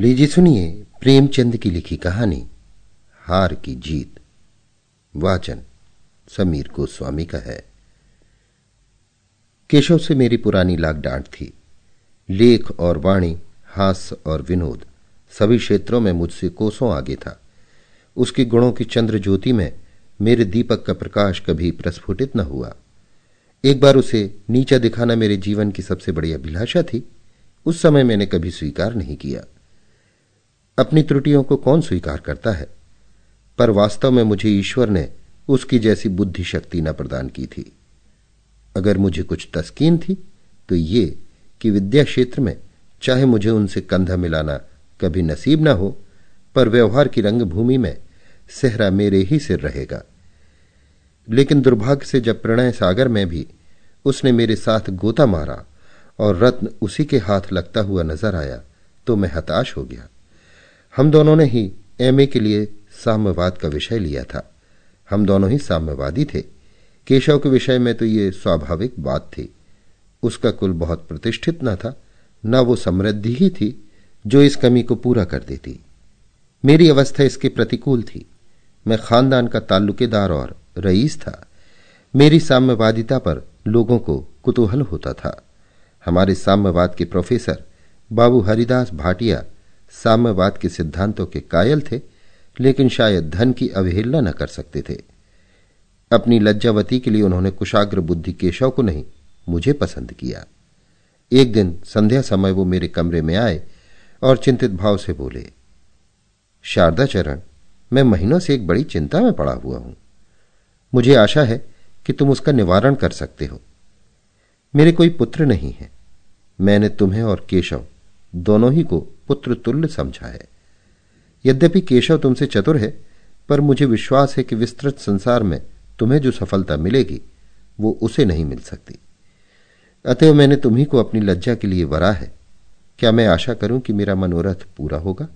लीजिए सुनिए प्रेमचंद की लिखी कहानी, हार की जीत। वाचन समीर गोस्वामी का है। केशव से मेरी पुरानी लाग डांट थी। लेख और वाणी हास्य और विनोद, सभी क्षेत्रों में मुझसे कोसों आगे था। उसके गुणों की चंद्र ज्योति में मेरे दीपक का प्रकाश कभी प्रस्फुटित न हुआ। एक बार उसे नीचा दिखाना मेरे जीवन की सबसे बड़ी अभिलाषा थी। उस समय मैंने कभी स्वीकार नहीं किया। अपनी त्रुटियों को कौन स्वीकार करता है? पर वास्तव में मुझे ईश्वर ने उसकी जैसी बुद्धि शक्ति न प्रदान की थी। अगर मुझे कुछ तस्कीन थी तो ये कि विद्या क्षेत्र में चाहे मुझे उनसे कंधा मिलाना कभी नसीब न हो, पर व्यवहार की रंगभूमि में सेहरा मेरे ही सिर रहेगा। लेकिन दुर्भाग्य से जब प्रणय सागर में भी उसने मेरे साथ गोता मारा और रत्न उसी के हाथ लगता हुआ नज़र आया तो मैं हताश हो गया। हम दोनों ने ही एमए के लिए साम्यवाद का विषय लिया था। हम दोनों ही साम्यवादी थे। केशव के विषय में तो ये स्वाभाविक बात थी। उसका कुल बहुत प्रतिष्ठित न था, न वो समृद्धि ही थी, जो इस कमी को पूरा कर देती। मेरी अवस्था इसके प्रतिकूल थी। मैं खानदान का ताल्लुकेदार और रईस था। मेरी साम्यवादिता पर लोगों को कुतूहल होता था। हमारे साम्यवाद के प्रोफेसर बाबू हरिदास भाटिया साम्यवाद के सिद्धांतों के कायल थे, लेकिन शायद धन की अवहेलना न कर सकते थे। अपनी लज्जावती के लिए उन्होंने कुशाग्र बुद्धि केशव को नहीं, मुझे पसंद किया। एक दिन संध्या समय वो मेरे कमरे में आए और चिंतित भाव से बोले, शारदा चरण, मैं महीनों से एक बड़ी चिंता में पड़ा हुआ हूँ। मुझे आशा है कि तुम उसका निवारण कर सकते हो। मेरे कोई पुत्र नहीं है। मैंने तुम्हें और केशव दोनों ही को पुत्र तुल्य समझा है यद्यपि केशव तुमसे चतुर है, पर मुझे विश्वास है कि विस्तृत संसार में तुम्हें जो सफलता मिलेगी, वो उसे नहीं मिल सकती। अतएव मैंने तुम्ही को अपनी लज्जा के लिए वरा है। क्या मैं आशा करूँ कि मेरा मनोरथ पूरा होगा?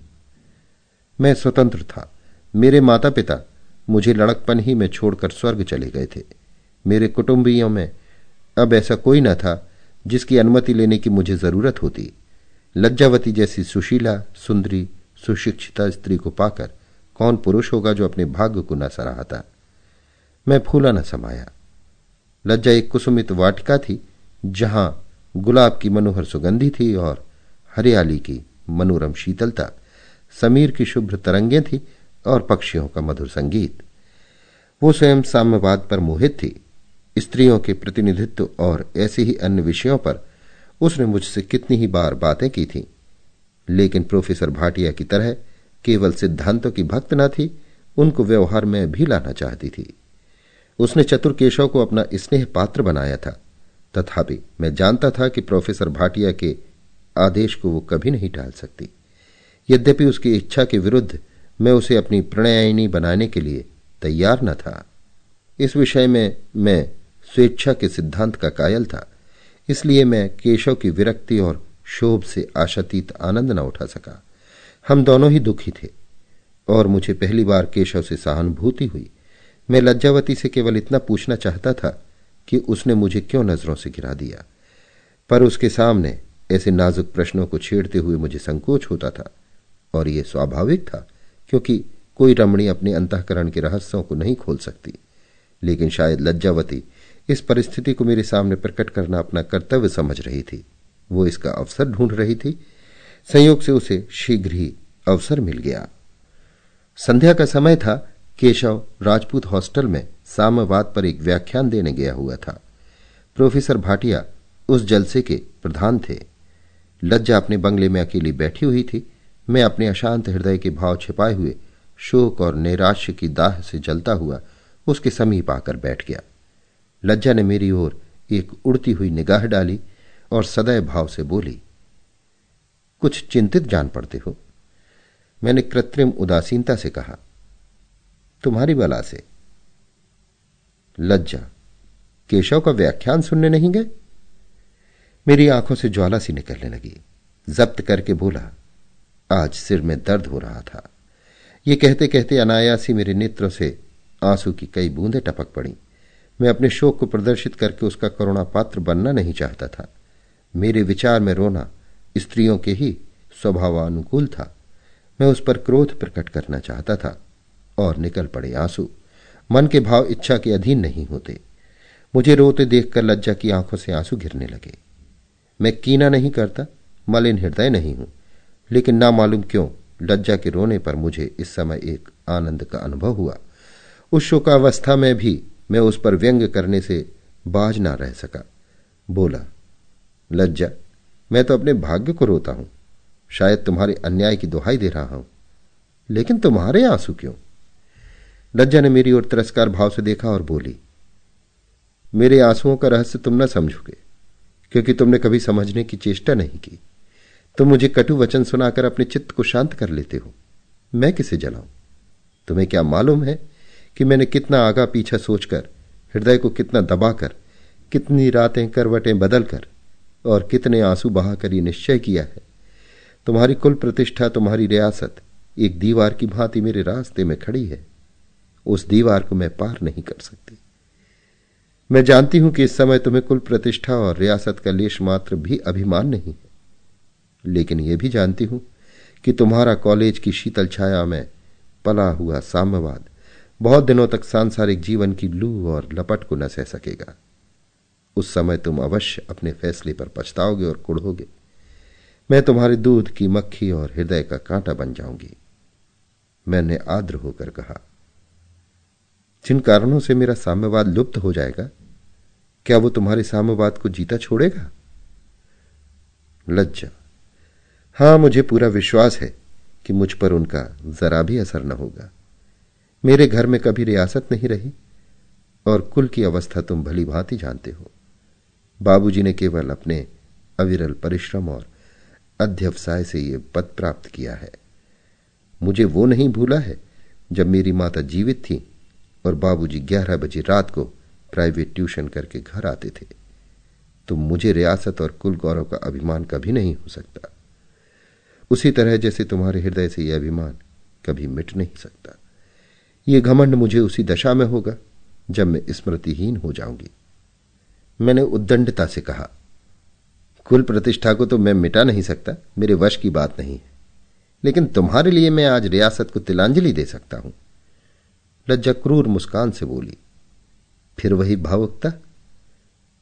मैं स्वतंत्र था। मेरे माता पिता मुझे लड़कपन ही में छोड़कर स्वर्ग चले गए थे। मेरे कुटुंबियों में अब ऐसा कोई न था जिसकी अनुमति लेने की मुझे ज़रूरत होती। लज्जावती जैसी सुशीला, सुंदरी, सुशिक्षिता स्त्री को पाकर कौन पुरुष होगा जो अपने भाग्य को न सराहता? मैं फूला न समाया। लज्जा एक कुसुमित वाटिका थी, जहाँ गुलाब की मनोहर सुगंधी थी और हरियाली की मनोरम शीतलता, समीर की शुभ्र तरंगें थी और पक्षियों का मधुर संगीत। वो स्वयं साम्यवाद पर मोहित थी। स्त्रियों के प्रतिनिधित्व और ऐसे ही अन्य विषयों पर उसने मुझसे कितनी ही बार बातें की थी। लेकिन प्रोफेसर भाटिया की तरह केवल सिद्धांतों की भक्त न थी, उनको व्यवहार में भी लाना चाहती थी। उसने चतुर केशव को अपना स्नेह पात्र बनाया था। तथापि मैं जानता था कि प्रोफेसर भाटिया के आदेश को वो कभी नहीं टाल सकती। यद्यपि उसकी इच्छा के विरुद्ध मैं उसे अपनी प्रणयायिनी बनाने के लिए तैयार न था। इस विषय में मैं स्वेच्छा के सिद्धांत का कायल था। इसलिए मैं केशव की विरक्ति और शोभ से आशातीत आनंद न उठा सका। हम दोनों ही दुखी थे, और मुझे पहली बार केशव से सहानुभूति हुई। मैं लज्जावती से केवल इतना पूछना चाहता था कि उसने मुझे क्यों नज़रों से गिरा दिया। पर उसके सामने ऐसे नाजुक प्रश्नों को छेड़ते हुए मुझे संकोच होता था, और यह स्वाभाविक था, क्योंकि कोई रमणी अपने अंतकरण के रहस्यों को नहीं खोल सकती। लेकिन शायद लज्जावती इस परिस्थिति को मेरे सामने प्रकट करना अपना कर्तव्य समझ रही थी। वो इसका अवसर ढूंढ रही थी। संयोग से उसे शीघ्र ही अवसर मिल गया। संध्या का समय था। केशव राजपूत हॉस्टल में साम्यवाद पर एक व्याख्यान देने गया हुआ था। प्रोफेसर भाटिया उस जलसे के प्रधान थे। लज्जा अपने बंगले में अकेली बैठी हुई थी। मैं अपने अशांत हृदय के भाव छिपाए हुए शोक और नैराश्य की दाह से जलता हुआ उसके समीप आकर बैठ गया। लज्जा ने मेरी ओर एक उड़ती हुई निगाह डाली और सदैव भाव से बोली, कुछ चिंतित जान पड़ते हो? मैंने कृत्रिम उदासीनता से कहा, तुम्हारी बला से। लज्जा, केशव का व्याख्यान सुनने नहीं गए? मेरी आँखों से ज्वाला सी निकलने लगी। जब्त करके बोला, आज सिर में दर्द हो रहा था। ये कहते कहते अनायासी मेरे नेत्रों से आँसू की कई बूंदें टपक पड़ी। मैं अपने शोक को प्रदर्शित करके उसका करुणा पात्र बनना नहीं चाहता था। मेरे विचार में रोना स्त्रियों के ही स्वभावानुकूल था। मैं उस पर क्रोध प्रकट करना चाहता था और निकल पड़े आँसू। मन के भाव इच्छा के अधीन नहीं होते। मुझे रोते देखकर लज्जा की आँखों से आँसू गिरने लगे। मैं कीना नहीं करता, मलिन हृदय नहीं हूँ, लेकिन ना मालूम क्यों लज्जा के रोने पर मुझे इस समय एक आनंद का अनुभव हुआ। उस शोकावस्था में भी मैं उस पर व्यंग करने से बाज ना रह सका। बोला, लज्जा, मैं तो अपने भाग्य को रोता हूँ। शायद तुम्हारे अन्याय की दुहाई दे रहा हूँ। लेकिन तुम्हारे आँसू क्यों? लज्जा ने मेरी ओर तिरस्कार भाव से देखा और बोली, मेरे आंसुओं का रहस्य तुम न समझोगे, क्योंकि तुमने कभी समझने की चेष्टा नहीं की। तुम मुझे कटु वचन सुनाकर अपने चित्त को शांत कर लेते हो। मैं किसे जलाऊं? तुम्हें क्या मालूम है कि मैंने कितना आगा पीछा सोचकर, हृदय को कितना दबाकर, कितनी रातें करवटें बदलकर और कितने आँसू बहाकर ये निश्चय किया है। तुम्हारी कुल प्रतिष्ठा, तुम्हारी रियासत एक दीवार की भांति मेरे रास्ते में खड़ी है। उस दीवार को मैं पार नहीं कर सकती। मैं जानती हूँ कि इस समय तुम्हें कुल प्रतिष्ठा और रियासत का लेश मात्र भी अभिमान नहीं है। लेकिन यह भी जानती हूँ कि तुम्हारा कॉलेज की शीतल छाया में पला हुआ साम्यवाद बहुत दिनों तक सांसारिक जीवन की लू और लपट को न सह सकेगा। उस समय तुम अवश्य अपने फैसले पर पछताओगे और कुड़ोगे मैं तुम्हारे दूध की मक्खी और हृदय का कांटा बन जाऊँगी। मैंने आद्र होकर कहा, जिन कारणों से मेरा साम्यवाद लुप्त हो जाएगा, क्या वो तुम्हारे साम्यवाद को जीता छोड़ेगा? लज्जा। हाँ, मुझे पूरा विश्वास है कि मुझ पर उनका जरा भी असर न होगा। मेरे घर में कभी रियासत नहीं रही, और कुल की अवस्था तुम भली भांति जानते हो। बाबूजी ने केवल अपने अविरल परिश्रम और अध्यवसाय से यह पद प्राप्त किया है। मुझे वो नहीं भूला है जब मेरी माता जीवित थी और बाबूजी ग्यारह बजे रात को प्राइवेट ट्यूशन करके घर आते थे। तो मुझे रियासत और कुल गौरव का अभिमान कभी नहीं हो सकता। उसी तरह जैसे तुम्हारे हृदय से यह अभिमान कभी मिट नहीं सकता। यह घमंड मुझे उसी दशा में होगा, जब मैं स्मृतिहीन हो जाऊँगी। मैंने उद्दंडता से कहा, कुल प्रतिष्ठा को तो मैं मिटा नहीं सकता, मेरे वश की बात नहीं है। लेकिन तुम्हारे लिए मैं आज रियासत को तिलांजलि दे सकता हूँ। लज्जा क्रूर मुस्कान से बोली, फिर वही भावुकता?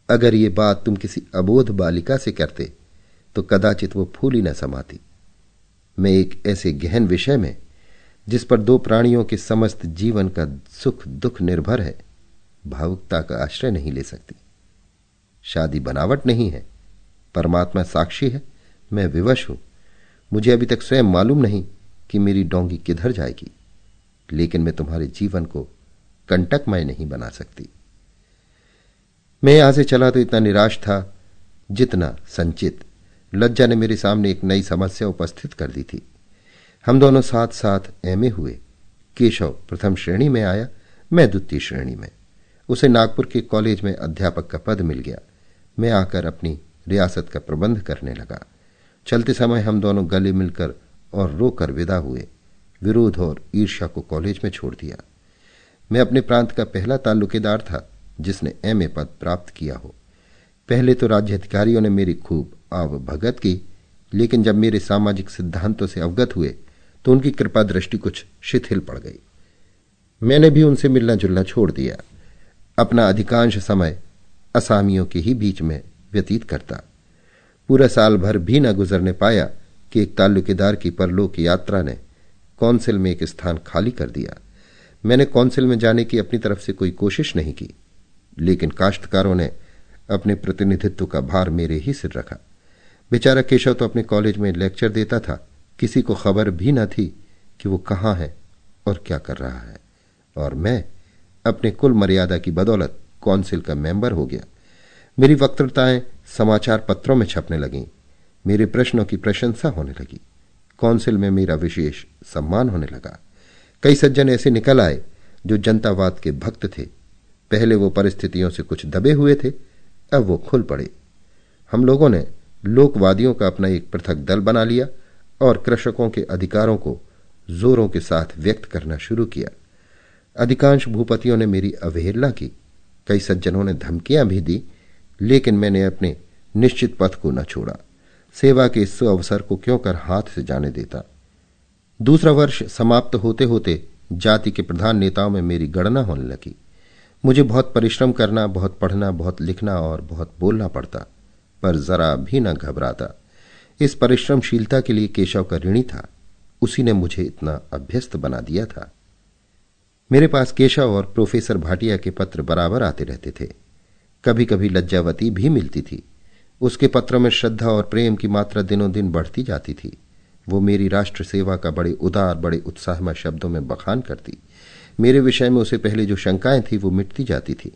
अगर ये बात तुम किसी अबोध बालिका से करते तो कदाचित वो फूली न समाती। मैं एक ऐसे गहन विषय में जिस पर दो प्राणियों के समस्त जीवन का सुख दुख निर्भर है, भावुकता का आश्रय नहीं ले सकती। शादी बनावट नहीं है, परमात्मा साक्षी है, मैं विवश हूँ। मुझे अभी तक स्वयं मालूम नहीं कि मेरी डोंगी किधर जाएगी, लेकिन मैं तुम्हारे जीवन को कंटकमय नहीं बना सकती। मैं यहाँ से चला तो इतना निराश था, जितना संचित। लज्जा ने मेरे सामने एक नई समस्या उपस्थित कर दी थी। हम दोनों साथ साथ एमए हुए। केशव प्रथम श्रेणी में आया, मैं द्वितीय श्रेणी में। उसे नागपुर के कॉलेज में अध्यापक का पद मिल गया। मैं आकर अपनी रियासत का प्रबंध करने लगा। चलते समय हम दोनों गले मिलकर और रोकर विदा हुए। विरोध और ईर्ष्या को कॉलेज में छोड़ दिया। मैं अपने प्रांत का पहला ताल्लुकेदार था, जिसने एमए पद प्राप्त किया हो। पहले तो राज्य अधिकारियों ने मेरी खूब आव भगत की, लेकिन जब मेरे सामाजिक सिद्धांतों से अवगत हुए तो उनकी कृपा दृष्टि कुछ शिथिल पड़ गई। मैंने भी उनसे मिलना जुलना छोड़ दिया। अपना अधिकांश समय असामियों के ही बीच में व्यतीत करता। पूरा साल भर भी न गुजरने पाया कि एक ताल्लुकेदार की परलोक यात्रा ने कौंसिल में एक स्थान खाली कर दिया। मैंने कौंसिल में जाने की अपनी तरफ़ से कोई कोशिश नहीं की, लेकिन काश्तकारों ने अपने प्रतिनिधित्व का भार मेरे ही सिर रखा। बेचारा केशव तो अपने कॉलेज में लेक्चर देता था। किसी को खबर भी न थी कि वो कहाँ है और क्या कर रहा है। और मैं अपने कुल मर्यादा की बदौलत काउंसिल का मेंबर हो गया। मेरी वक्तृताएँ समाचार पत्रों में छपने लगीं। मेरे प्रश्नों की प्रशंसा होने लगी। काउंसिल में मेरा विशेष सम्मान होने लगा। कई सज्जन ऐसे निकल आए जो जनतावाद के भक्त थे। पहले वो परिस्थितियों से कुछ दबे हुए थे, अब वो खुल पड़े। हम लोगों ने लोकवादियों का अपना एक पृथक दल बना लिया और कृषकों के अधिकारों को जोरों के साथ व्यक्त करना शुरू किया। अधिकांश भूपतियों ने मेरी अवहेलना की, कई सज्जनों ने धमकियाँ भी दी, लेकिन मैंने अपने निश्चित पथ को न छोड़ा। सेवा के इस अवसर को क्यों कर हाथ से जाने देता? दूसरा वर्ष समाप्त होते होते जाति के प्रधान नेताओं में मेरी गणना होने लगी। मुझे बहुत परिश्रम करना, बहुत पढ़ना, बहुत लिखना और बहुत बोलना पड़ता, पर जरा भी न घबराता। इस परिश्रमशीलता के लिए केशव का ऋणी था। उसी ने मुझे इतना अभ्यस्त बना दिया था। मेरे पास केशव और प्रोफेसर भाटिया के पत्र बराबर आते रहते थे। कभी कभी लज्जावती भी मिलती थी। उसके पत्रों में श्रद्धा और प्रेम की मात्रा दिनों दिन बढ़ती जाती थी। वो मेरी राष्ट्र सेवा का बड़े उदार, बड़े उत्साहमय शब्दों में बखान करती। मेरे विषय में उसे पहले जो शंकाएँ थी, वो मिटती जाती थी।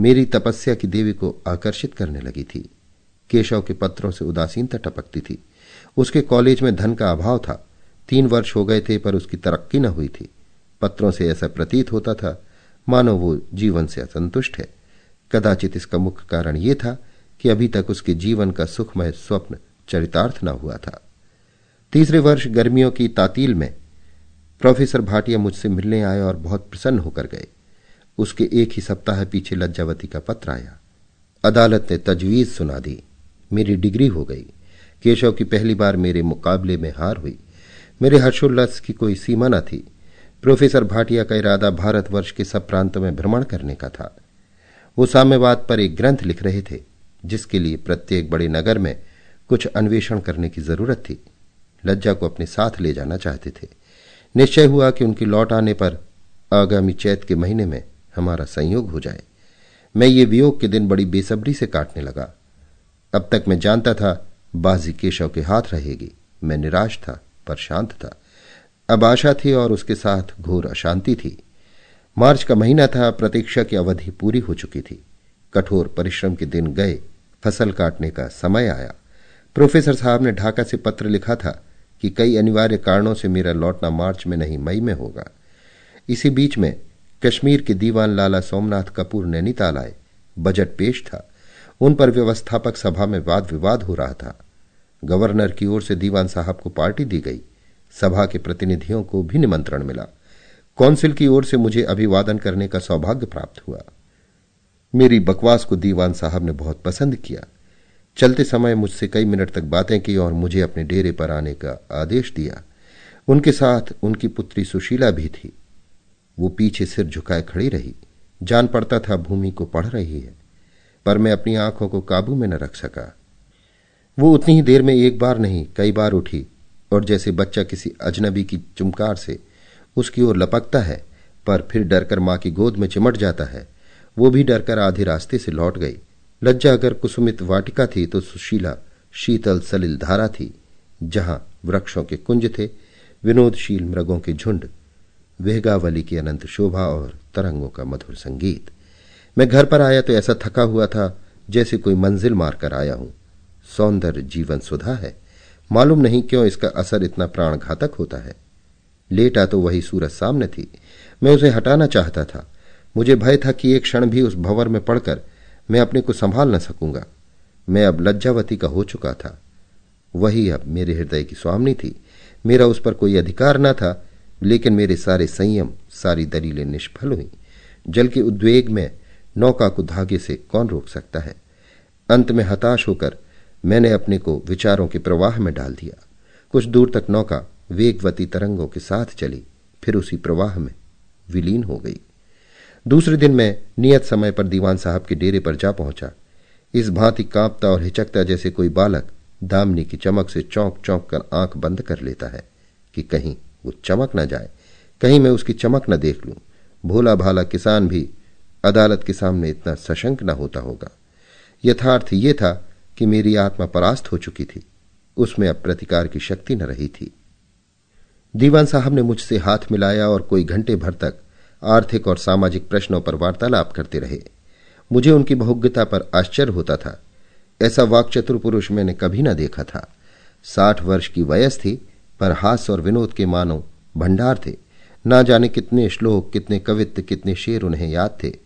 मेरी तपस्या की देवी को आकर्षित करने लगी थी। केशव के पत्रों से उदासीनता टपकती थी। उसके कॉलेज में धन का अभाव था। तीन वर्ष हो गए थे, पर उसकी तरक्की न हुई थी। पत्रों से ऐसा प्रतीत होता था, मानो वो जीवन से असंतुष्ट है। कदाचित इसका मुख्य कारण यह था कि अभी तक उसके जीवन का सुखमय स्वप्न चरितार्थ न हुआ था। तीसरे वर्ष गर्मियों की तातील में प्रोफेसर भाटिया मुझसे मिलने आए और बहुत प्रसन्न होकर गए। उसके एक ही सप्ताह पीछे लज्जावती का पत्र आया। अदालत ने तजवीज सुना दी। मेरी डिग्री हो गई। केशव की पहली बार मेरे मुकाबले में हार हुई। मेरे हर्षोल्लास की कोई सीमा न थी। प्रोफेसर भाटिया का इरादा भारतवर्ष के सब प्रांतों में भ्रमण करने का था। वो साम्यवाद पर एक ग्रंथ लिख रहे थे, जिसके लिए प्रत्येक बड़े नगर में कुछ अन्वेषण करने की ज़रूरत थी। लज्जा को अपने साथ ले जाना चाहते थे। निश्चय हुआ कि उनकी लौट आने पर आगामी चैत के महीने में हमारा संयोग हो जाए। मैं ये वियोग के दिन बड़ी बेसब्री से काटने लगा। अब तक मैं जानता था, बाजी केशव के हाथ रहेगी। मैं निराश था, पर शांत था। अब आशा थी और उसके साथ घोर अशांति थी। मार्च का महीना था, प्रतीक्षा की अवधि पूरी हो चुकी थी। कठोर परिश्रम के दिन गए, फ़सल काटने का समय आया। प्रोफेसर साहब ने ढाका से पत्र लिखा था कि कई अनिवार्य कारणों से मेरा लौटना मार्च में नहीं, मई में होगा। इसी बीच में कश्मीर के दीवान लाला सोमनाथ कपूर नैनीताल आए। बजट पेश था। उन पर व्यवस्थापक सभा में वाद विवाद हो रहा था। गवर्नर की ओर से दीवान साहब को पार्टी दी गई। सभा के प्रतिनिधियों को भी निमंत्रण मिला। कौंसिल की ओर से मुझे अभिवादन करने का सौभाग्य प्राप्त हुआ। मेरी बकवास को दीवान साहब ने बहुत पसंद किया। चलते समय मुझसे कई मिनट तक बातें की और मुझे अपने डेरे पर आने का आदेश दिया। उनके साथ उनकी पुत्री सुशीला भी थी। वो पीछे सिर झुकाए खड़ी रही। जान पड़ता था भूमि को पढ़ रही है। पर मैं अपनी आँखों को काबू में न रख सका। वो उतनी ही देर में एक बार नहीं, कई बार उठी, और जैसे बच्चा किसी अजनबी की चुमकार से उसकी ओर लपकता है, पर फिर डरकर माँ की गोद में चिमट जाता है, वो भी डरकर आधे रास्ते से लौट गई। लज्जा अगर कुसुमित वाटिका थी तो सुशीला शीतल सलिल धारा थी, जहाँ वृक्षों के कुंज थे, विनोदशील मृगों के झुंड, वेगावली की अनंत शोभा और तरंगों का मधुर संगीत। मैं घर पर आया तो ऐसा थका हुआ था जैसे कोई मंजिल मारकर आया हूँ। सौंदर्य जीवन सुधा है। मालूम नहीं क्यों इसका असर इतना प्राण घातक होता है। लेटा तो वही सूरज सामने थी। मैं उसे हटाना चाहता था। मुझे भय था कि एक क्षण भी उस भंवर में पड़कर मैं अपने को संभाल न सकूँगा। मैं अब लज्जावती का हो चुका था। वही अब मेरे हृदय की स्वामनी थी। मेरा उस पर कोई अधिकार न था, लेकिन मेरे सारे संयम, सारी दलीलें निष्फल हुई। जल के उद्वेग में नौका को धागे से कौन रोक सकता है? अंत में हताश होकर मैंने अपने को विचारों के प्रवाह में डाल दिया। कुछ दूर तक नौका वेगवती तरंगों के साथ चली, फिर उसी प्रवाह में विलीन हो गई। दूसरे दिन मैं नियत समय पर दीवान साहब के डेरे पर जा पहुँचा। इस भांति कांपता और हिचकता जैसे कोई बालक दामनी की चमक से चौंक चौंक कर आँख बंद कर लेता है कि कहीं वो चमक न जाए, कहीं मैं उसकी चमक न देख लूँ। भोला भाला किसान भी अदालत के सामने इतना सशंक न होता होगा। यथार्थ ये था कि मेरी आत्मा परास्त हो चुकी थी। उसमें अब प्रतिकार की शक्ति न रही थी। दीवान साहब ने मुझसे हाथ मिलाया और कोई घंटे भर तक आर्थिक और सामाजिक प्रश्नों पर वार्तालाप करते रहे। मुझे उनकी बहुज्ञता पर आश्चर्य होता था। ऐसा वाक्चतुर पुरुष मैंने कभी न देखा था। साठ वर्ष की वयस थी, पर हास्य और विनोद के मानो भंडार थे। ना जाने कितने श्लोक, कितने कवित्व, कितने शेर उन्हें याद थे।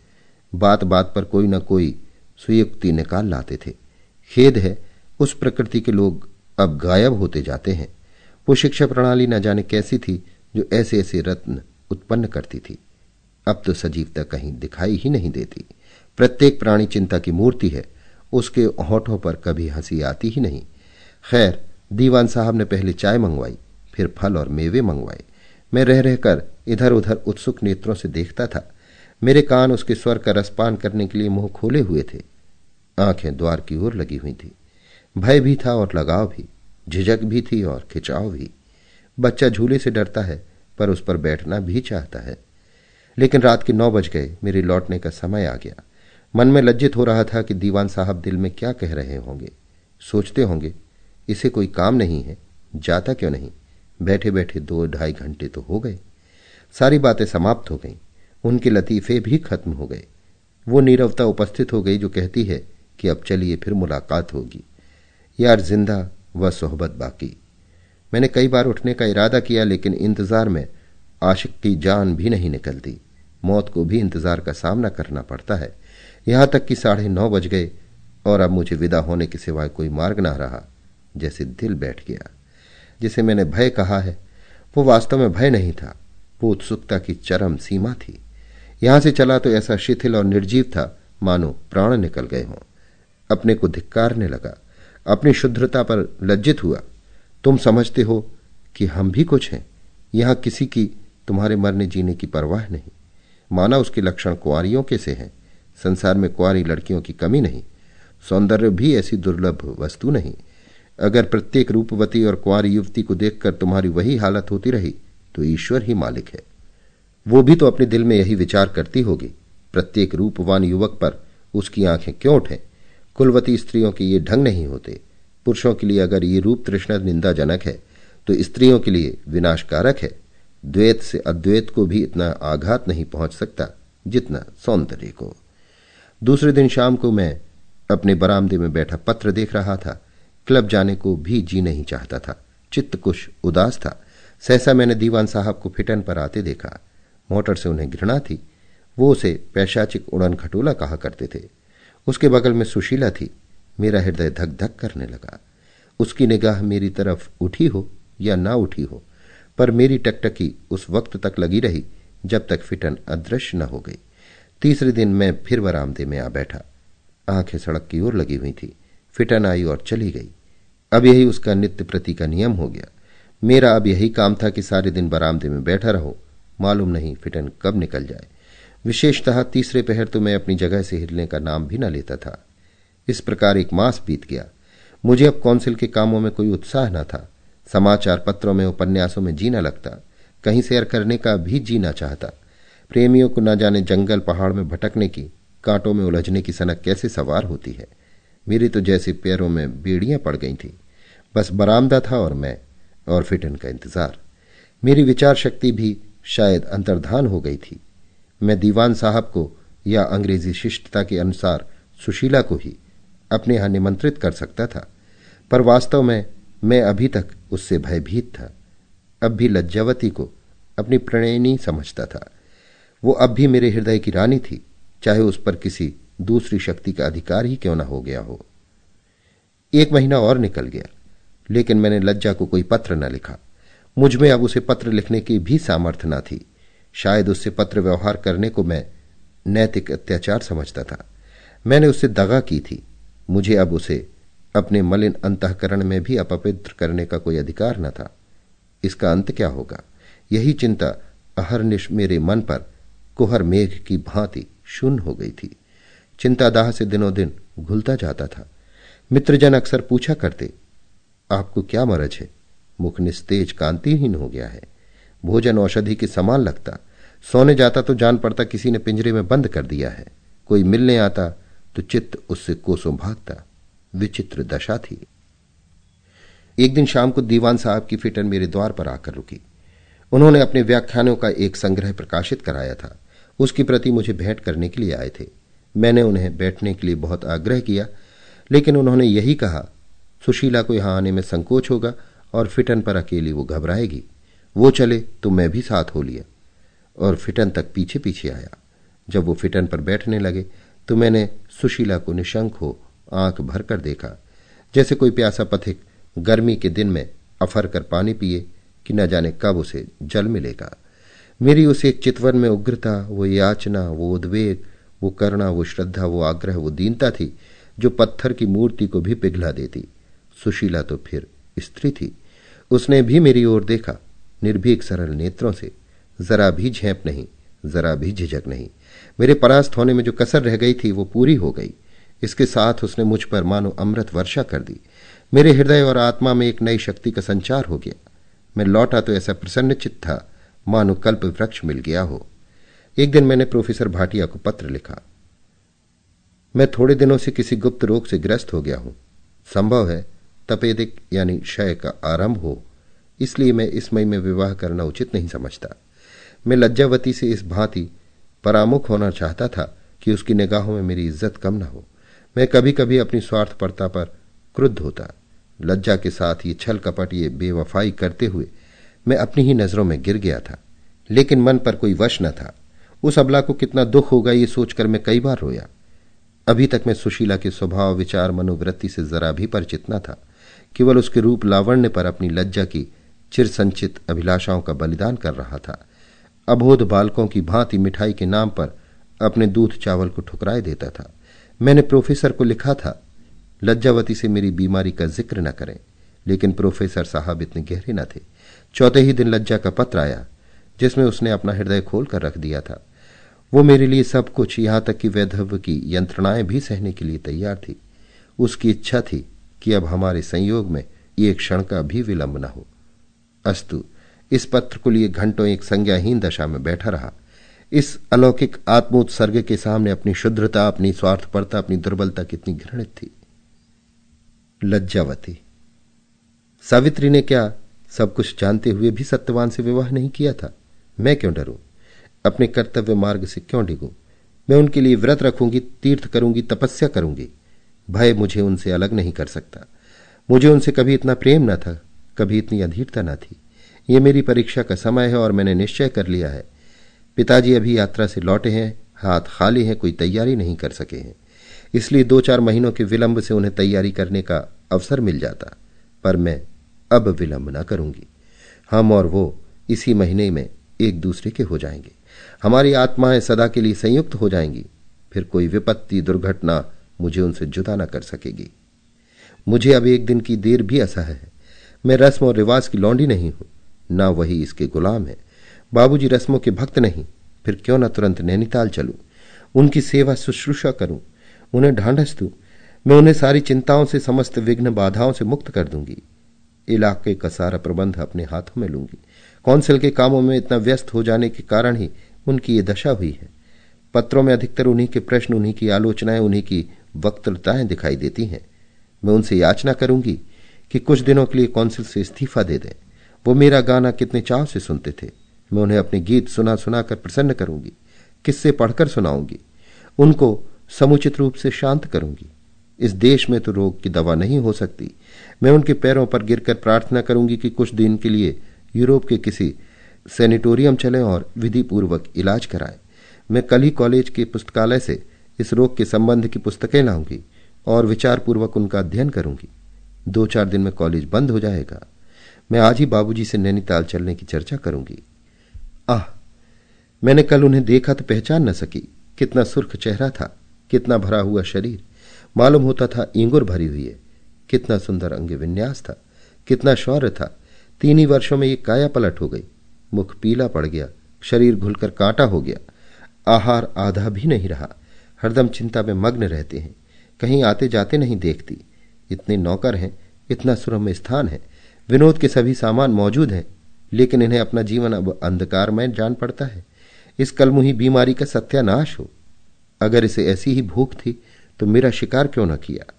बात बात पर कोई न कोई सुयुक्ति निकाल लाते थे। खेद है, उस प्रकृति के लोग अब गायब होते जाते हैं। वो शिक्षा प्रणाली न जाने कैसी थी जो ऐसे ऐसे रत्न उत्पन्न करती थी। अब तो सजीवता कहीं दिखाई ही नहीं देती। प्रत्येक प्राणी चिंता की मूर्ति है, उसके होठों पर कभी हँसी आती ही नहीं। खैर, दीवान साहब ने पहले चाय मंगवाई, फिर फल और मेवे मंगवाए। मैं रह रहकर इधर उधर उत्सुक नेत्रों से देखता था। मेरे कान उसके स्वर का रसपान करने के लिए मुँह खोले हुए थे। आँखें द्वार की ओर लगी हुई थी। भय भी था और लगाव भी। झिझक भी थी और खिंचाव भी। बच्चा झूले से डरता है, पर उस पर बैठना भी चाहता है। लेकिन रात के नौ बज गए, मेरे लौटने का समय आ गया। मन में लज्जित हो रहा था कि दीवान साहब दिल में क्या कह रहे होंगे। सोचते होंगे, इसे कोई काम नहीं है, जाता क्यों नहीं? बैठे बैठे दो ढाई घंटे तो हो गए। सारी बातें समाप्त हो गईं। उनके लतीफे भी खत्म हो गए। वो नीरवता उपस्थित हो गई जो कहती है कि अब चलिए फिर मुलाकात होगी। यार ज़िंदा व सोहबत बाकी। मैंने कई बार उठने का इरादा किया लेकिन इंतज़ार में आशिक की जान भी नहीं निकलती। मौत को भी इंतज़ार का सामना करना पड़ता है। यहाँ तक कि साढ़े नौ बज गए और अब मुझे विदा होने के सिवाय कोई मार्ग ना रहा, जैसे दिल बैठ गया, जिसे मैंने भय कहा है। वो वास्तव में भय नहीं था। वो उत्सुकता की चरम सीमा थी। यहाँ से चला तो ऐसा शिथिल और निर्जीव था, मानो प्राण निकल गए हों। अपने को धिक्कारने लगा। अपनी शुद्धता पर लज्जित हुआ। तुम समझते हो कि हम भी कुछ हैं। यहाँ किसी की तुम्हारे मरने जीने की परवाह नहीं। माना उसके लक्षण कुआरियों के से हैं। संसार में कुआरी लड़कियों की कमी नहीं। सौंदर्य भी ऐसी दुर्लभ वस्तु नहीं। अगर प्रत्येक रूपवती और कुआरी युवती को देखकर तुम्हारी वही हालत होती रही तो ईश्वर ही मालिक है। वो भी तो अपने दिल में यही विचार करती होगी, प्रत्येक रूपवान युवक पर उसकी आँखें क्यों उठे? कुलवती स्त्रियों के ये ढंग नहीं होते। पुरुषों के लिए अगर ये रूप तृष्णा निंदाजनक है तो स्त्रियों के लिए विनाशकारक है। द्वैत से अद्वैत को भी इतना आघात नहीं पहुँच सकता, जितना सौंदर्य को। दूसरे दिन शाम को मैं अपने बरामदे में बैठा पत्र देख रहा था। क्लब जाने को भी जी नहीं चाहता था। चित्त कुछ उदास था। सहसा मैंने दीवान साहब को फिटन पर आते देखा। मोटर से उन्हें घृणा थी। वो उसे पैशाचिक उड़न खटोला कहा करते थे। उसके बगल में सुशीला थी। मेरा हृदय धक धक करने लगा। उसकी निगाह मेरी तरफ़ उठी हो या ना उठी हो, पर मेरी टकटकी उस वक्त तक लगी रही जब तक फिटन अदृश्य न हो गई। तीसरे दिन मैं फिर बरामदे में आ बैठा। आँखें सड़क की ओर लगी हुई थी। फिटन आई और चली गई। अब यही उसका नित्य प्रति का नियम हो गया। मेरा अब यही काम था कि सारे दिन बरामदे में बैठा रहो। मालूम नहीं फिटन कब निकल जाए। विशेषतः तीसरे पहर तो मैं अपनी जगह से हिलने का नाम भी न लेता था। इस प्रकार एक मास बीत गया। मुझे अब कौंसिल के कामों में कोई उत्साह न था। समाचार पत्रों में, उपन्यासों में जीना लगता। कहीं सैर करने का भी जीना चाहता। प्रेमियों को न जाने जंगल पहाड़ में भटकने की, कांटों में उलझने की सनक कैसे सवार होती है। मेरी तो जैसे पैरों में बेड़ियाँ पड़ गई थी। बस बरामदा था और मैं, और फिटन का इंतज़ार। मेरी विचार शक्ति भी शायद अंतर्धान हो गई थी। मैं दीवान साहब को या अंग्रेज़ी शिष्टता के अनुसार सुशीला को ही अपने यहाँ निमंत्रित कर सकता था, पर वास्तव में मैं अभी तक उससे भयभीत था। अब भी लज्जावती को अपनी प्रणयनी समझता था। वो अब भी मेरे हृदय की रानी थी, चाहे उस पर किसी दूसरी शक्ति का अधिकार ही क्यों ना हो गया हो। एक महीना और निकल गया, लेकिन मैंने लज्जा को कोई पत्र न लिखा। मुझमें अब उसे पत्र लिखने की भी सामर्थ्य न थी। शायद उससे पत्र व्यवहार करने को मैं नैतिक अत्याचार समझता था। मैंने उससे दगा की थी। मुझे अब उसे अपने मलिन अंतकरण में भी अपवित्र करने का कोई अधिकार न था। इसका अंत क्या होगा? यही चिंता अहरनिश मेरे मन पर कुहर मेघ की भांति शून्य हो गई थी। चिंतादाह से दिनों दिन घुलता जाता था। मित्रजन अक्सर पूछा करते, आपको क्या मरज है? मुख निस्तेज कांतिहीन हो गया है। भोजन औषधि के समान लगता। सोने जाता तो जान पड़ता किसी ने पिंजरे में बंद कर दिया है। कोई मिलने आता तो चित्त उससे कोसों भागता। विचित्र दशा थी। एक दिन शाम को दीवान साहब की फिटन मेरे द्वार पर आकर रुकी। उन्होंने अपने व्याख्यानों का एक संग्रह प्रकाशित कराया था। उसकी प्रति मुझे भेंट करने के लिए आए थे। मैंने उन्हें बैठने के लिए बहुत आग्रह किया, लेकिन उन्होंने यही कहा, सुशीला को यहाँ आने में संकोच होगा और फिटन पर अकेली वो घबराएगी। वो चले तो मैं भी साथ हो लिया। और फिटन तक पीछे पीछे आया। जब वो फिटन पर बैठने लगे तो मैंने सुशीला को निशंक हो आँख भर कर देखा। जैसे कोई प्यासा पथिक गर्मी के दिन में अफर कर पानी पिए, कि न जाने कब उसे जल मिलेगा। मेरी उसे चितवन में उग्रता, वो याचना, वो उद्वेग, वो करुणा, वो श्रद्धा, वो आग्रह, वो दीनता थी, जो पत्थर की मूर्ति को भी पिघला देती। सुशीला तो फिर स्त्री थी। उसने भी मेरी ओर देखा। निर्भीक सरल नेत्रों से, जरा भी झेप नहीं, जरा भी झिझक नहीं। मेरे परास्त होने में जो कसर रह गई थी वो पूरी हो गई। इसके साथ उसने मुझ पर मानो अमृत वर्षा कर दी। मेरे हृदय और आत्मा में एक नई शक्ति का संचार हो गया। मैं लौटा तो ऐसा प्रसन्नचित था, मानो कल्प वृक्ष मिल गया हो। एक दिन मैंने प्रोफेसर भाटिया को पत्र लिखा। मैं थोड़े दिनों से किसी गुप्त रोग से ग्रस्त हो गया हूँ। संभव है तपेदिक यानी क्षय का आरंभ हो, इसलिए मैं इस मई में विवाह करना उचित नहीं समझता। मैं लज्जावती से इस भांति परामुख होना चाहता था कि उसकी निगाहों में मेरी इज़्ज़त कम न हो। मैं कभी कभी अपनी स्वार्थपरता पर क्रुद्ध होता। लज्जा के साथ ये छल कपट, ये बेवफाई करते हुए मैं अपनी ही नज़रों में गिर गया था। लेकिन मन पर कोई वश न था। उस अबला को कितना दुख होगा ये सोचकर मैं कई बार रोया। अभी तक मैं सुशीला के स्वभाव, विचार, मनोवृत्ति से जरा भी परिचित न था। केवल उसके रूप लावण्य पर अपनी लज्जा की चिर संचित अभिलाषाओं का बलिदान कर रहा था। अबोध बालकों की भांति मिठाई के नाम पर अपने दूध चावल को ठुकराए देता था। मैंने प्रोफेसर को लिखा था, लज्जावती से मेरी बीमारी का ज़िक्र न करें, लेकिन प्रोफेसर साहब इतने गहरे न थे। चौथे ही दिन लज्जा का पत्र आया, जिसमें उसने अपना हृदय खोल कर रख दिया था। वो मेरे लिए सब कुछ, यहाँ तक कि वैधव्य की यंत्रणाएँ भी सहने के लिए तैयार थी। उसकी इच्छा थी कि अब हमारे संयोग में एक क्षण का भी विलंब न हो। अस्तु, इस पत्र को लिए घंटों एक संज्ञाहीन दशा में बैठा रहा। इस अलौकिक आत्मोत्सर्ग के सामने अपनी शुद्रता अपनी स्वार्थपरता, अपनी दुर्बलता कितनी घृणित थी। लज्जावती। सावित्री ने क्या सब कुछ जानते हुए भी सत्यवान से विवाह नहीं किया था? मैं क्यों डरूं? अपने कर्तव्य मार्ग से क्यों डिगूं? मैं उनके लिए व्रत रखूँगी, तीर्थ करूँगी, तपस्या करूँगी। भय मुझे उनसे अलग नहीं कर सकता। मुझे उनसे कभी इतना प्रेम न था, कभी इतनी अधीरता न थी। ये मेरी परीक्षा का समय है और मैंने निश्चय कर लिया है। पिताजी अभी यात्रा से लौटे हैं, हाथ खाली हैं, कोई तैयारी नहीं कर सके हैं। इसलिए दो चार महीनों के विलंब से उन्हें तैयारी करने का अवसर मिल जाता, पर मैं अब विलंब न करूँगी। हम और वो इसी महीने में एक दूसरे के हो जाएँगे। हमारी आत्माएँ सदा के लिए संयुक्त हो जाएँगी। फिर कोई विपत्ति, दुर्घटना मुझे उनसे जुदा न कर सकेगी। मुझे अब एक दिन की देर भी असह है। मैं रस्म और रिवाज की लौंडी नहीं हूँ, ना वही इसके गुलाम है। बाबूजी रस्मों के भक्त नहीं, फिर क्यों न तुरंत नैनीताल चलूँ? उनकी सेवा शुश्रूषा करूँ? उन्हें ढांढस दूँ? मैं उन्हें सारी चिंताओं से, समस्त विघ्न बाधाओं से मुक्त कर दूँगी। इलाके का सारा प्रबंध अपने हाथों में लूँगी। कौंसिल के कामों में इतना व्यस्त हो जाने के कारण ही उनकी ये दशा हुई है। पत्रों में अधिकतर उन्हीं के प्रश्न, उन्हीं की आलोचनाएँ, उन्हीं की वक्तृताएँ दिखाई देती हैं। मैं उनसे याचना करूँगी कि कुछ दिनों के लिए कौंसिल से इस्तीफा दे दें। वो मेरा गाना कितने चाव से सुनते थे। मैं उन्हें अपने गीत सुना सुनाकर प्रसन्न करूँगी, किससे पढ़कर सुनाऊँगी, उनको समुचित रूप से शांत करूँगी। इस देश में तो रोग की दवा नहीं हो सकती। मैं उनके पैरों पर गिरकर प्रार्थना करूँगी कि कुछ दिन के लिए यूरोप के किसी सेनेटोरियम चलें और विधि पूर्वक इलाज कराएँ। मैं कल ही कॉलेज के पुस्तकालय से इस रोग के संबंध की पुस्तकें लाऊँगी और विचार पूर्वक उनका अध्ययन करूँगी। दो चार दिन में कॉलेज बंद हो जाएगा। मैं आज ही बाबूजी से नैनीताल चलने की चर्चा करूँगी। आह, मैंने कल उन्हें देखा तो पहचान न सकी। कितना सुर्ख चेहरा था, कितना भरा हुआ शरीर। मालूम होता था इंगुर भरी हुई है। कितना सुंदर अंग विन्यास था, कितना शौर्य था। तीन ही वर्षों में ये काया पलट हो गई। मुख पीला पड़ गया, शरीर घुलकर कांटा हो गया। आहार आधा भी नहीं रहा। हरदम चिंता में मग्न रहते हैं। कहीं आते जाते नहीं देखती। इतने नौकर हैं, इतना सुरम्य स्थान है। विनोद के सभी सामान मौजूद हैं, लेकिन इन्हें अपना जीवन अब अंधकारमय जान पड़ता है। इस कलमुही बीमारी का सत्यानाश हो। अगर इसे ऐसी ही भूख थी तो मेरा शिकार क्यों न किया?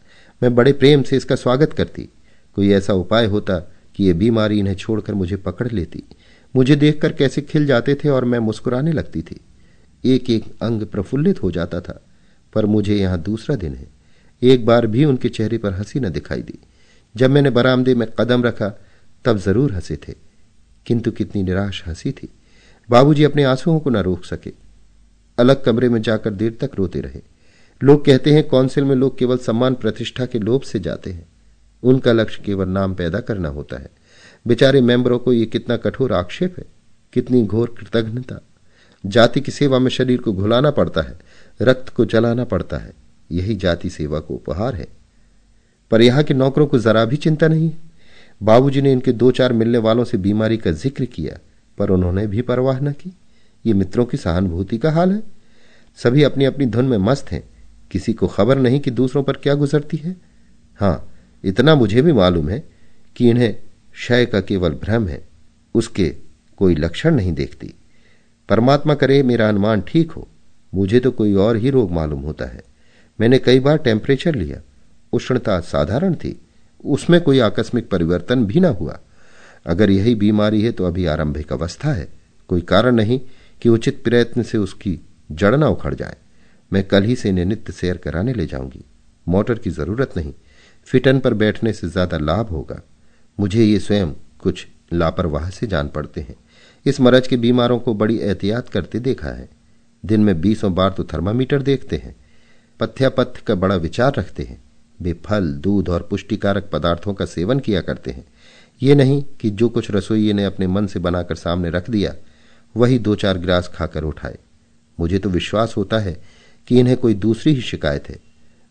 मैं बड़े प्रेम से इसका स्वागत करती। कोई ऐसा उपाय होता कि ये बीमारी इन्हें छोड़कर मुझे पकड़ लेती। मुझे देखकर कैसे खिल जाते थे और मैं मुस्कुराने लगती थी। एक एक अंग प्रफुल्लित हो जाता था। पर मुझे यहाँ दूसरा दिन है। एक बार भी उनके चेहरे पर हँसी न दिखाई दी। जब मैंने बरामदे में कदम रखा, तब ज़रूर हंसे थे, किंतु कितनी निराश हँसी थी। बाबूजी अपने आंसुओं को न रोक सके। अलग कमरे में जाकर देर तक रोते रहे। लोग कहते हैं, कौंसिल में लोग केवल सम्मान प्रतिष्ठा के लोभ से जाते हैं। उनका लक्ष्य केवल नाम पैदा करना होता है। बेचारे मेंबरों को यह कितना कठोर आक्षेप है, कितनी घोर कृतज्ञता जाति की सेवा में शरीर को घुलाना पड़ता है। रक्त को जलाना पड़ता है। यही जाति सेवा को उपहार है। पर यहाँ के नौकरों को जरा भी चिंता नहीं। बाबूजी ने इनके दो चार मिलने वालों से बीमारी का ज़िक्र किया, पर उन्होंने भी परवाह न की। ये मित्रों की सहानुभूति का हाल है। सभी अपनी अपनी धुन में मस्त हैं। किसी को खबर नहीं कि दूसरों पर क्या गुजरती है। हाँ, इतना मुझे भी मालूम है कि इन्हें क्षय का केवल भ्रम है। उसके कोई लक्षण नहीं देखती। परमात्मा करे मेरा अनुमान ठीक हो। मुझे तो कोई और ही रोग मालूम होता है। मैंने कई बार टेम्परेचर लिया। उष्णता साधारण थी। उसमें कोई आकस्मिक परिवर्तन भी ना हुआ। अगर यही बीमारी है तो अभी आरंभिक अवस्था है। कोई कारण नहीं कि उचित प्रयत्न से उसकी जड़ न उखड़ जाए। मैं कल ही से इन्हें नित्य सैर कराने ले जाऊँगी। मोटर की ज़रूरत नहीं। फिटन पर बैठने से ज़्यादा लाभ होगा। मुझे ये स्वयं कुछ लापरवाह से जान पड़ते हैं। इस मरज के बीमारों को बड़ी एहतियात करते देखा है। दिन में बीसों बार तो थर्मामीटर देखते हैं। पथ्यापथ्य का बड़ा विचार रखते हैं। वे फल, दूध और पुष्टिकारक पदार्थों का सेवन किया करते हैं। ये नहीं कि जो कुछ रसोई ने अपने मन से बनाकर सामने रख दिया, वही दो चार गिलास खाकर उठाए। मुझे तो विश्वास होता है कि इन्हें कोई दूसरी ही शिकायत है।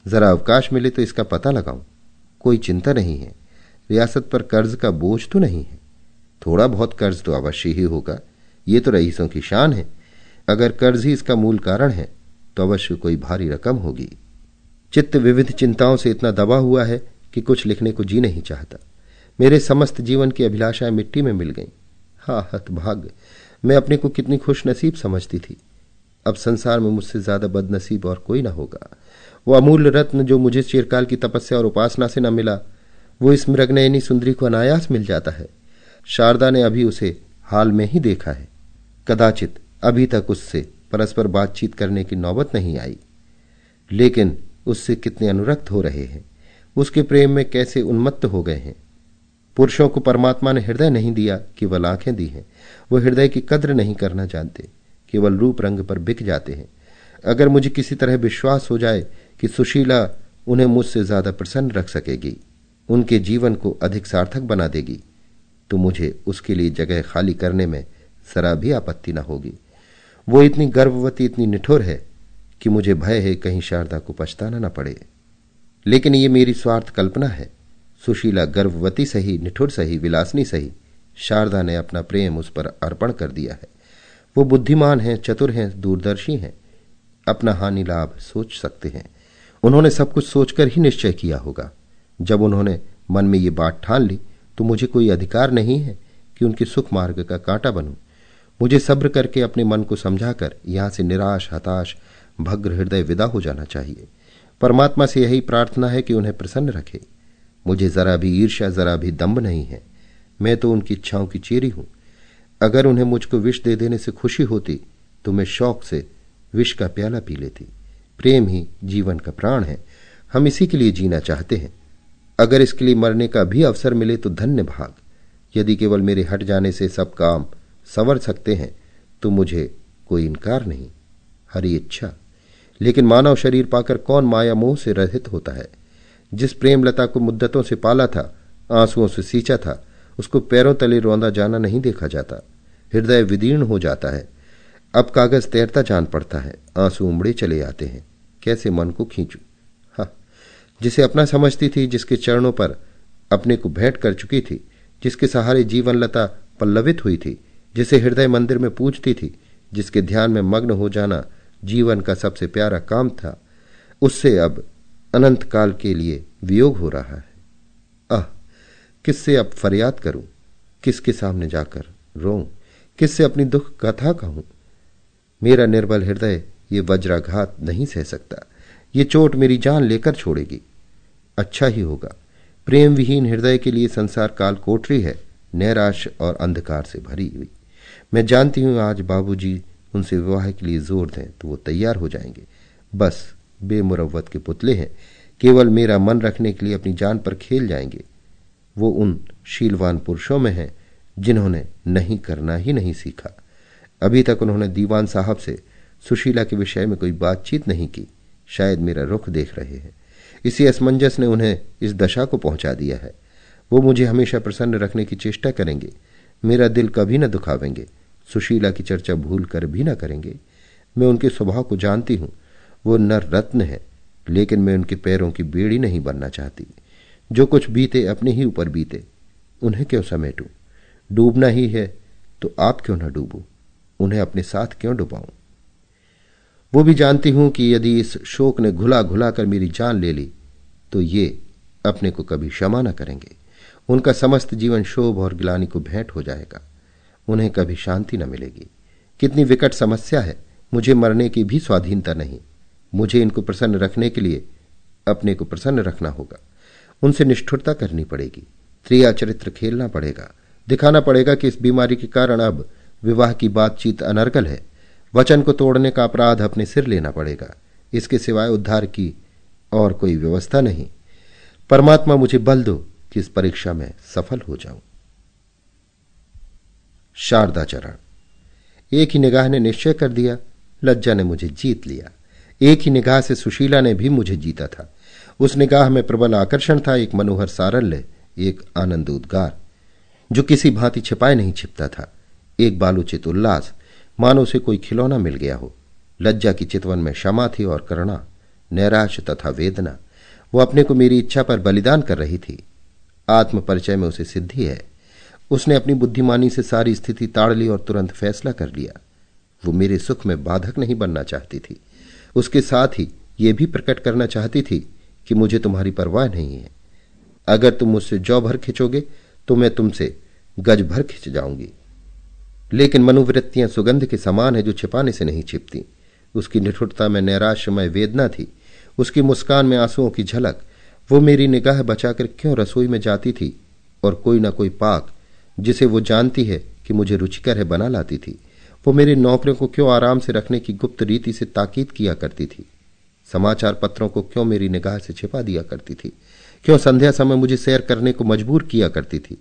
जरा अवकाश मिले तो इसका पता लगाऊँ। कोई चिंता नहीं है। रियासत पर कर्ज का बोझ तो नहीं है। थोड़ा बहुत कर्ज तो अवश्य ही होगा। ये तो रईसों की शान है। अगर कर्ज ही इसका मूल कारण है तो अवश्य कोई भारी रकम होगी। चित्त विविध चिंताओं से इतना दबा हुआ है कि कुछ लिखने को जी नहीं चाहता। मेरे समस्त जीवन की अभिलाषाएँ मिट्टी में मिल गईं। हा, हतभाग। मैं अपने को कितनी खुश नसीब समझती थी। अब संसार में मुझसे ज़्यादा बदनसीब और कोई ना होगा। वो अमूल्य रत्न जो मुझे चिरकाल की तपस्या और उपासना से न मिला, वो इस मृगनयनी सुंदरी को अनायास मिल जाता है। शारदा ने अभी उसे हाल में ही देखा है। कदाचित अभी तक उससे परस्पर बातचीत करने की नौबत नहीं आई। लेकिन उससे कितने अनुरक्त हो रहे हैं। उसके प्रेम में कैसे उन्मत्त हो गए हैं। पुरुषों को परमात्मा ने हृदय नहीं दिया केवल आँखें दी हैं। वो हृदय की कद्र नहीं करना जानते, केवल रूप रंग पर बिक जाते हैं। अगर मुझे किसी तरह विश्वास हो जाए कि सुशीला उन्हें मुझसे ज़्यादा प्रसन्न रख सकेगी, उनके जीवन को अधिक सार्थक बना देगी तो मुझे उसके लिए जगह खाली करने में जरा भी आपत्ति न होगी। वो इतनी गर्भवती, इतनी निठुर है कि मुझे भय है कहीं शारदा को पछताना न पड़े। लेकिन ये मेरी स्वार्थ कल्पना है। सुशीला गर्भवती सही, निठुर सही, विलासनी सही, शारदा ने अपना प्रेम उस पर अर्पण कर दिया है। वो बुद्धिमान हैं, चतुर हैं, दूरदर्शी हैं, अपना हानि लाभ सोच सकते हैं। उन्होंने सब कुछ सोचकर ही निश्चय किया होगा। जब उन्होंने मन में ये बात ठान ली तो मुझे कोई अधिकार नहीं है कि उनके सुख मार्ग का कांटा बनूं। मुझे सब्र करके अपने मन को समझाकर यहाँ से निराश, हताश, भग्र हृदय विदा हो जाना चाहिए। परमात्मा से यही प्रार्थना है कि उन्हें प्रसन्न रखे। मुझे जरा भी ईर्ष्या, जरा भी दम्भ नहीं है। मैं तो उनकी इच्छाओं की चेरी हूँ। अगर उन्हें मुझको विष दे देने से खुशी होती तो मैं शौक से विष का प्याला पी लेती। प्रेम ही जीवन का प्राण है। हम इसी के लिए जीना चाहते हैं। अगर इसके लिए मरने का भी अवसर मिले तो धन्य भाग। यदि केवल मेरे हट जाने से सब काम संवर सकते हैं तो मुझे कोई इनकार नहीं। हरी इच्छा। लेकिन मानव शरीर पाकर कौन माया मोह से रहित होता है? जिस प्रेमलता को मुद्दतों से पाला था, आंसुओं से सींचा था, उसको पैरों तले रौंदा जाना नहीं देखा जाता। हृदय विदीर्ण हो जाता है। अब कागज़ तैरता जान पड़ता है। आँसू उमड़े चले आते हैं। कैसे मन को खींचू? हाँ जिसे अपना समझती थी, जिसके चरणों पर अपने को भेंट कर चुकी थी, जिसके सहारे जीवन लता पल्लवित हुई थी जिसे हृदय मंदिर में पूजती थी, जिसके ध्यान में मग्न हो जाना जीवन का सबसे प्यारा काम था, उससे अब अनंत काल के लिए वियोग हो रहा है। आह, किससे अब फरियाद करूँ? किसके सामने जाकर रो किससे अपनी दुख कथा कहूँ? मेरा निर्बल हृदय ये वज्राघात नहीं सह सकता। ये चोट मेरी जान लेकर छोड़ेगी। अच्छा ही होगा। प्रेम विहीन हृदय के लिए संसार काल कोठरी है, नैराश और अंधकार से भरी हुई। मैं जानती हूँ आज बाबूजी उनसे विवाह के लिए ज़ोर दें तो वो तैयार हो जाएँगे। बस बेमुरवत के पुतले हैं। केवल मेरा मन रखने के लिए अपनी जान पर खेल जाएँगे। वो उन शीलवान पुरुषों में हैं, जिन्होंने नहीं करना ही नहीं सीखा। अभी तक उन्होंने दीवान साहब से सुशीला के विषय में कोई बातचीत नहीं की। शायद मेरा रुख देख रहे हैं। इसी असमंजस ने उन्हें इस दशा को पहुँचा दिया है। वो मुझे हमेशा प्रसन्न रखने की चेष्टा करेंगे। मेरा दिल कभी न दुखावेंगे। सुशीला की चर्चा भूल कर भी न करेंगे। मैं उनके स्वभाव को जानती हूँ। वो नर रत्न है, लेकिन मैं उनके पैरों की बेड़ी नहीं बनना चाहती। जो कुछ बीते, अपने ही ऊपर बीते। उन्हें क्यों समेटूं? डूबना ही है तो आप क्यों ना डूबू? उन्हें अपने साथ क्यों डुबाऊं? वो भी जानती हूँ कि यदि इस शोक ने घुला घुला कर मेरी जान ले ली तो ये अपने को कभी क्षमा न करेंगे। उनका समस्त जीवन शोभ और गिलानी को भेंट हो जाएगा। उन्हें कभी शांति न मिलेगी। कितनी विकट समस्या है। मुझे मरने की भी स्वाधीनता नहीं। मुझे इनको प्रसन्न रखने के लिए अपने को प्रसन्न रखना होगा। उनसे निष्ठुरता करनी पड़ेगी। त्रिया चरित्र खेलना पड़ेगा। दिखाना पड़ेगा कि इस बीमारी के कारण अब विवाह की बातचीत अनर्गल है। वचन को तोड़ने का अपराध अपने सिर लेना पड़ेगा। इसके सिवाय उद्धार की और कोई व्यवस्था नहीं। परमात्मा मुझे बल दो। कि इस परीक्षा में सफल हो जाऊँ। शारदा चरण। एक ही निगाह ने निश्चय कर दिया, लज्जा ने मुझे जीत लिया। एक ही निगाह से सुशीला ने भी मुझे जीता था। उस निगाह में प्रबल आकर्षण था, एक मनोहर सारल्य, एक आनंद उद्गार, जो किसी भांति छिपाए नहीं छिपता था। एक बालूचित उल्लास, मानो से कोई खिलौना मिल गया हो। लज्जा की चितवन में क्षमा थी और करुणा नैराश तथा वेदना, वो अपने को मेरी इच्छा पर बलिदान कर रही थी। आत्म परिचय में उसे सिद्धि है। उसने अपनी बुद्धिमानी से सारी स्थिति ताड़ ली और तुरंत फैसला कर लिया। वो मेरे सुख में बाधक नहीं बनना चाहती थी। उसके साथ ही ये भी प्रकट करना चाहती थी कि मुझे तुम्हारी परवाह नहीं है। अगर तुम मुझसे जौ भर खिंचोगे तो मैं तुमसे गज भर खिंच जाऊँगी। लेकिन मनोवृत्तियाँ सुगंध के समान है जो छिपाने से नहीं छिपती। उसकी निठुरता में नैराश्यमय वेदना थी। उसकी मुस्कान में आंसुओं की झलक वो मेरी निगाह बचाकर क्यों रसोई में जाती थी, और कोई ना कोई पाक, जिसे वो जानती है कि मुझे रुचिकर है, बना लाती थी। वो मेरे नौकरियों को क्यों आराम से रखने की गुप्त रीति से ताकीद किया करती थी? समाचार पत्रों को क्यों मेरी निगाह से छिपा दिया करती थी? क्यों संध्या समय मुझे सैर करने को मजबूर किया करती थी?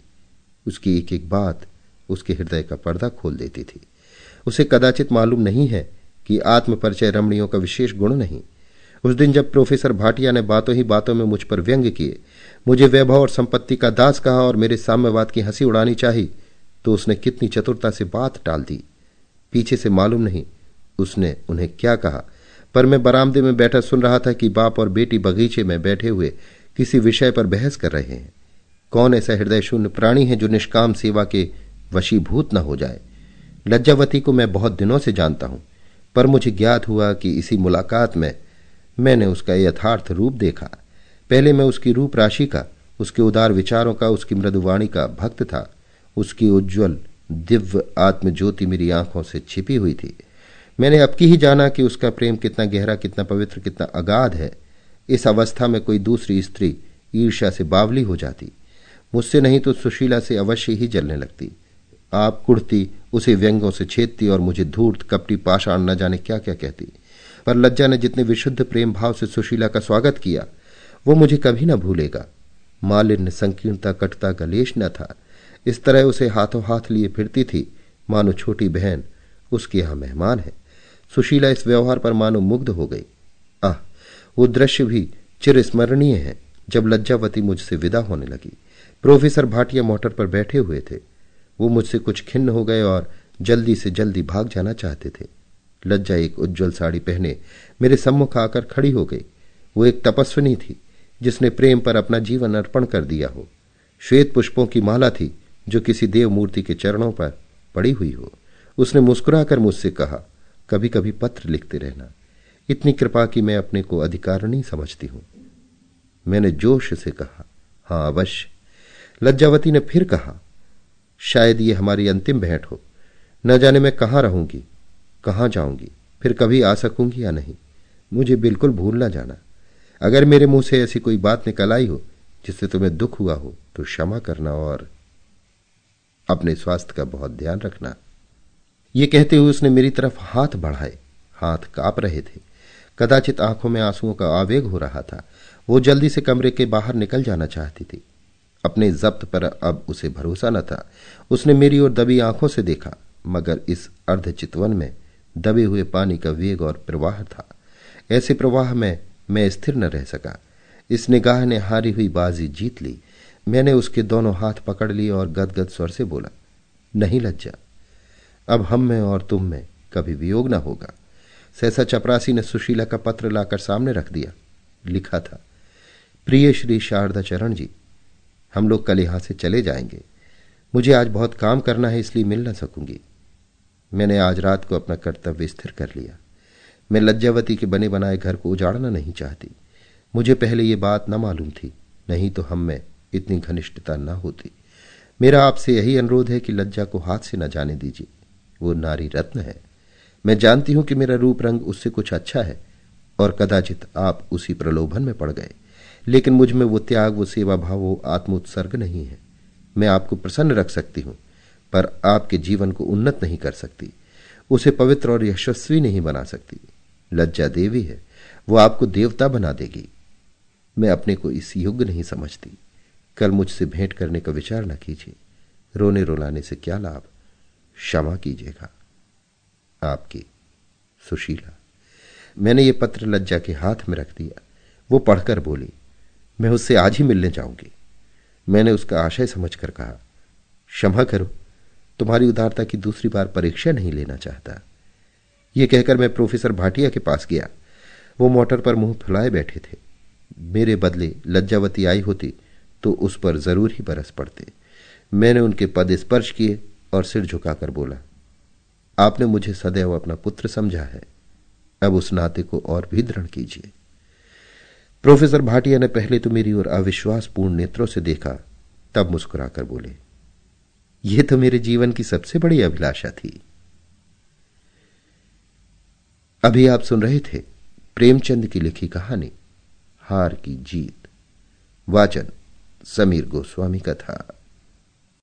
उसकी एक एक बात उसके हृदय का पर्दा खोल देती थी। उसे कदाचित मालूम नहीं है कि आत्मपरिचय रमणियों का विशेष गुण नहीं। उस दिन जब प्रोफेसर भाटिया ने बातों ही बातों में मुझ पर व्यंग किए, मुझे वैभव और संपत्ति का दास कहा और मेरे साम्यवाद की हँसी उड़ानी चाहिए तो उसने कितनी चतुरता से बात टाल दी। पीछे से मालूम नहीं उसने उन्हें क्या कहा, पर मैं बरामदे में बैठा सुन रहा था कि बाप और बेटी बगीचे में बैठे हुए किसी विषय पर बहस कर रहे हैं। कौन ऐसा हृदय शून्य प्राणी है जो निष्काम सेवा के वशीभूत न हो जाए? लज्जावती को मैं बहुत दिनों से जानता हूँ, पर मुझे ज्ञात हुआ कि इसी मुलाकात में मैंने उसका यथार्थ रूप देखा। पहले मैं उसकी रूप राशि का, उसके उदार विचारों का, उसकी मृदुवाणी का भक्त था। उसकी उज्जवल, दिव्य आत्मज्योति मेरी आँखों से छिपी हुई थी। मैंने अब की ही जाना कि उसका प्रेम कितना गहरा, कितना पवित्र, कितना अगाध है। इस अवस्था में कोई दूसरी स्त्री ईर्ष्या से बावली हो जाती। मुझसे नहीं तो सुशीला से अवश्य ही जलने लगती। आप कुड़ती उसे व्यंगों से छेदती और मुझे धूर्त, कपटी, पाषाण न जाने क्या क्या कहती। पर लज्जा ने जितने विशुद्ध प्रेम भाव से सुशीला का स्वागत किया, वो मुझे कभी न भूलेगा। मालिन्य संकीर्णता कटता का लेश न था। इस तरह उसे हाथों हाथ लिए फिरती थी, मानो छोटी बहन, उसके यहाँ मेहमान है। सुशीला इस व्यवहार पर मानो मुग्ध हो गई। आह, वो दृश्य भी चिरस्मरणीय है, जब लज्जावती मुझसे विदा होने लगी। प्रोफेसर भाटिया मोटर पर बैठे हुए थे। वो मुझसे कुछ खिन्न हो गए और जल्दी से जल्दी भाग जाना चाहते थे। लज्जा एक उज्जवल साड़ी पहने मेरे सम्मुख आकर खड़ी हो गई। वो एक तपस्विनी थी, जिसने प्रेम पर अपना जीवन अर्पण कर दिया हो। श्वेत पुष्पों की माला थी, जो किसी देव मूर्ति के चरणों पर पड़ी हुई हो। उसने मुस्कुराकर मुझसे कहा कभी कभी पत्र लिखते रहना। इतनी कृपा की मैं अपने को अधिकारिणी समझती हूँ। मैंने जोश से कहा, हाँ, अवश्य। लज्जावती ने फिर कहा, शायद ये हमारी अंतिम भेंट हो। न जाने मैं कहाँ रहूँगी। कहाँ जाऊँगी? फिर कभी आ सकूँगी या नहीं? मुझे बिल्कुल भूल ना जाना। अगर मेरे मुँह से ऐसी कोई बात निकल आई हो, जिससे तुम्हें दुख हुआ हो तो क्षमा करना और अपने स्वास्थ्य का बहुत ध्यान रखना। ये कहते हुए उसने मेरी तरफ़ हाथ बढ़ाए। हाथ काँप रहे थे। कदाचित आँखों में आंसुओं का आवेग हो रहा था। वो जल्दी से कमरे के बाहर निकल जाना चाहती थी। अपने जब्त पर अब उसे भरोसा न था। उसने मेरी ओर दबी आँखों से देखा, मगर इस अर्धचितवन में दबे हुए पानी का वेग और प्रवाह था। ऐसे प्रवाह में मैं स्थिर न रह सका। इस निगाह ने हारी हुई बाजी जीत ली। मैंने उसके दोनों हाथ पकड़ लिए और गदगद स्वर से बोला, नहीं लज्जा। अब हम में और तुम में कभी वियोग न होगा। सहसा चपरासी ने सुशीला का पत्र लाकर सामने रख दिया। लिखा था, प्रिय श्री शारदा चरण जी, हम लोग कल यहाँ से चले जाएँगे। मुझे आज बहुत काम करना है, इसलिए मिल ना सकूँगी। मैंने आज रात को अपना कर्तव्य स्थिर कर लिया। मैं लज्जावती के बने बनाए घर को उजाड़ना नहीं चाहती। मुझे पहले ये बात न मालूम थी, नहीं तो हम में इतनी घनिष्ठता न होती। मेरा आपसे यही अनुरोध है कि लज्जा को हाथ से न जाने दीजिए। वो नारी रत्न है। मैं जानती हूँ कि मेरा रूप रंग उससे कुछ अच्छा है, और कदाचित आप उसी प्रलोभन में पड़ गए। लेकिन मुझमें वो त्याग, वो सेवा भाव वो आत्मोत्सर्ग नहीं है। मैं आपको प्रसन्न रख सकती हूँ। पर आपके जीवन को उन्नत नहीं कर सकती। उसे पवित्र और यशस्वी नहीं बना सकती। लज्जा देवी है। वो आपको देवता बना देगी। मैं अपने को इस युग नहीं समझती। कल मुझसे भेंट करने का विचार न कीजिए। रोने रोलाने से क्या लाभ? क्षमा कीजिएगा। आपकी सुशीला। मैंने ये पत्र लज्जा के हाथ में रख दिया। वो पढ़कर बोली, मैं उससे आज ही मिलने जाऊँगी। मैंने उसका आशय समझकर कहा, क्षमा करो। तुम्हारी उदारता की दूसरी बार परीक्षा नहीं लेना चाहता। यह कहकर मैं प्रोफेसर भाटिया के पास गया। वो मोटर पर मुँह फुलाए बैठे थे। मेरे बदले लज्जावती आई होती तो उस पर ज़रूर ही बरस पड़ते। मैंने उनके पद स्पर्श किए और सिर झुकाकर बोला, आपने मुझे सदैव अपना पुत्र समझा है। अब उस नाते को और भी दृढ़ कीजिए। प्रोफेसर भाटिया ने पहले तो मेरी ओर अविश्वासपूर्ण नेत्रों से देखा, तब मुस्कुराकर बोले यह तो मेरे जीवन की सबसे बड़ी अभिलाषा थी। अभी आप सुन रहे थे प्रेमचंद की लिखी कहानी, हार की जीत, वाचन, समीर गोस्वामी का था।